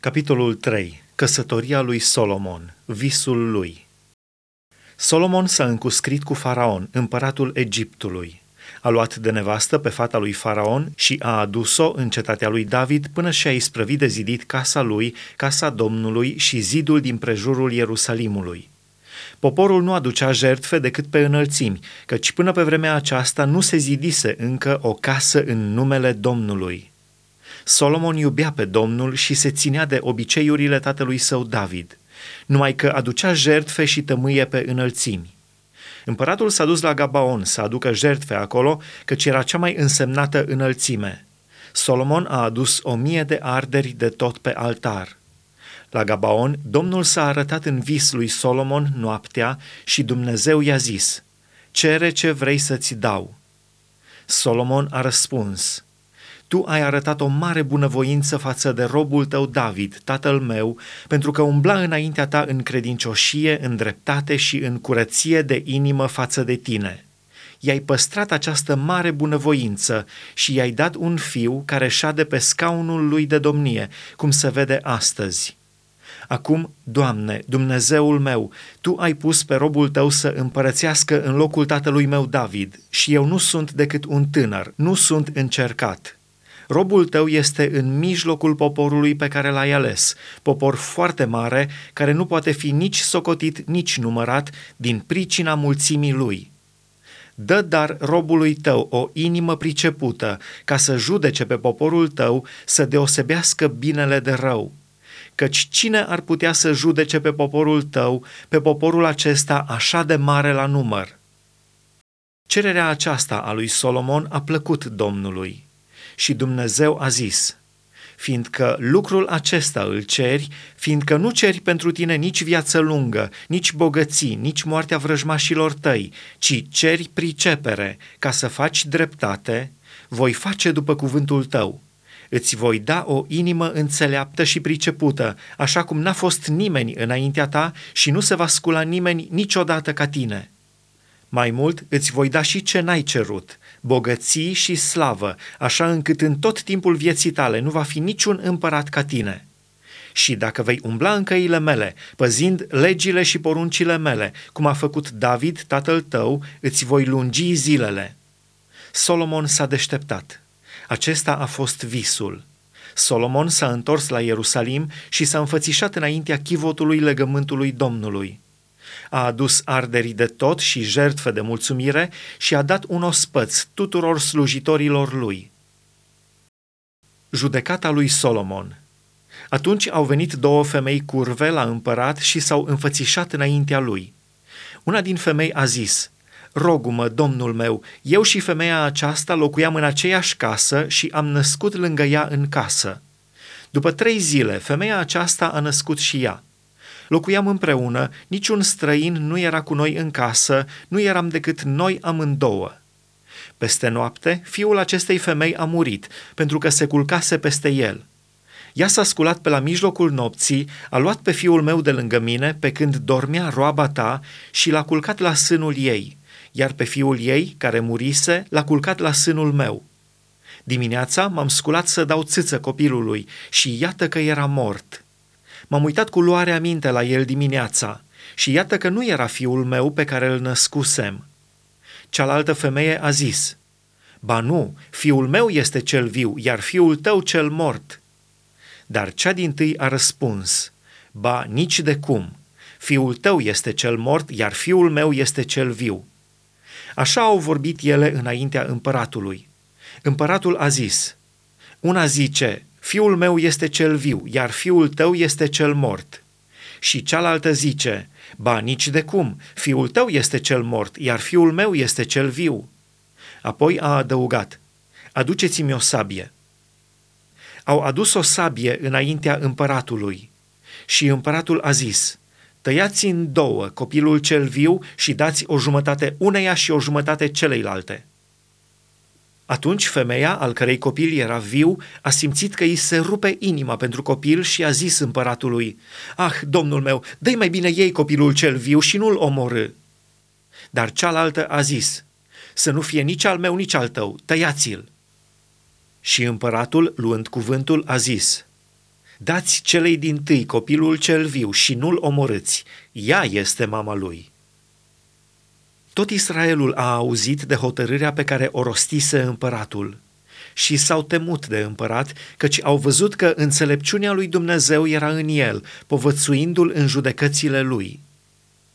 Capitolul 3. Căsătoria lui Solomon. Visul lui. Solomon s-a încuscrit cu Faraon, împăratul Egiptului. A luat de nevastă pe fata lui Faraon și a adus-o în cetatea lui David până și-a isprăvit de zidit casa lui, casa Domnului și zidul din prejurul Ierusalimului. Poporul nu aducea jertfe decât pe înălțimi, căci până pe vremea aceasta nu se zidise încă o casă în numele Domnului. Solomon iubea pe Domnul și se ținea de obiceiurile tatălui său David, numai că aducea jertfe și tămâie pe înălțimi. Împăratul s-a dus la Gabaon să aducă jertfe acolo, căci era cea mai însemnată înălțime. Solomon a adus o mie de arderi de tot pe altar. La Gabaon, Domnul s-a arătat în vis lui Solomon noaptea și Dumnezeu i-a zis, Cere ce vrei să-ți dau. Solomon a răspuns, tu ai arătat o mare bunăvoință față de robul tău David, tatăl meu, pentru că umbla înaintea ta în credincioșie, în dreptate și în curăție de inimă față de tine. I-ai păstrat această mare bunăvoință și i-ai dat un fiu care șade pe scaunul lui de domnie, cum se vede astăzi. Acum, Doamne, Dumnezeul meu, Tu ai pus pe robul Tău să împărățească în locul tatălui meu David și eu nu sunt decât un tânăr, nu sunt încercat. Robul tău este în mijlocul poporului pe care l-ai ales, popor foarte mare, care nu poate fi nici socotit, nici numărat, din pricina mulțimii lui. Dă dar robului tău o inimă pricepută, ca să judece pe poporul tău, să deosebească binele de rău. Căci cine ar putea să judece pe poporul tău, pe poporul acesta așa de mare la număr? Cererea aceasta a lui Solomon a plăcut Domnului și Dumnezeu a zis, fiindcă lucrul acesta îl ceri, fiindcă nu ceri pentru tine nici viață lungă, nici bogății, nici moartea vrăjmașilor tăi, ci ceri pricepere ca să faci dreptate, voi face după cuvântul tău. Îți voi da o inimă înțeleaptă și pricepută, așa cum n-a fost nimeni înaintea ta și nu se va scula nimeni niciodată ca tine. Mai mult îți voi da și ce n-ai cerut, bogății și slavă, așa încât în tot timpul vieții tale nu va fi niciun împărat ca tine. Și dacă vei umbla în căile mele, păzind legile și poruncile mele, cum a făcut David, tatăl tău, îți voi lungi zilele. Solomon s-a deșteptat. Acesta a fost visul. Solomon s-a întors la Ierusalim și s-a înfățișat înaintea chivotului legământului Domnului a adus arderii de tot și jertfe de mulțumire și a dat un ospăț tuturor slujitorilor lui. Judecata lui Solomon Atunci au venit două femei curve la împărat și s-au înfățișat înaintea lui. Una din femei a zis, Rogu-mă, domnul meu, eu și femeia aceasta locuiam în aceeași casă și am născut lângă ea în casă. După trei zile, femeia aceasta a născut și ea. Locuiam împreună, niciun străin nu era cu noi în casă, nu eram decât noi amândouă. Peste noapte, fiul acestei femei a murit, pentru că se culcase peste el. Ea s-a sculat pe la mijlocul nopții, a luat pe fiul meu de lângă mine, pe când dormea roaba ta, și l-a culcat la sânul ei, iar pe fiul ei, care murise, l-a culcat la sânul meu. Dimineața m-am sculat să dau țâță copilului și iată că era mort. M-am uitat cu luare aminte la el dimineața și iată că nu era fiul meu pe care îl născusem. Cealaltă femeie a zis, Ba nu, fiul meu este cel viu, iar fiul tău cel mort. Dar cea din tâi a răspuns, Ba, nici de cum, fiul tău este cel mort, iar fiul meu este cel viu. Așa au vorbit ele înaintea împăratului. Împăratul a zis, una zice, Fiul meu este cel viu, iar fiul tău este cel mort. Și cealaltă zice, ba nici de cum, fiul tău este cel mort, iar fiul meu este cel viu. Apoi a adăugat, aduceți-mi o sabie. Au adus o sabie înaintea împăratului și împăratul a zis, tăiați în două copilul cel viu și dați o jumătate uneia și o jumătate celeilalte. Atunci femeia, al cărei copil era viu, a simțit că îi se rupe inima pentru copil și a zis împăratului, Ah, domnul meu, dă mai bine ei copilul cel viu și nu-l omorâ. Dar cealaltă a zis, Să nu fie nici al meu, nici al tău, tăiați-l. Și împăratul, luând cuvântul, a zis, Dați celei din tâi copilul cel viu și nu-l omorâți. Ea este mama lui. Tot Israelul a auzit de hotărârea pe care o rostise împăratul și s-au temut de împărat, căci au văzut că înțelepciunea lui Dumnezeu era în el, povățuindu-l în judecățile lui.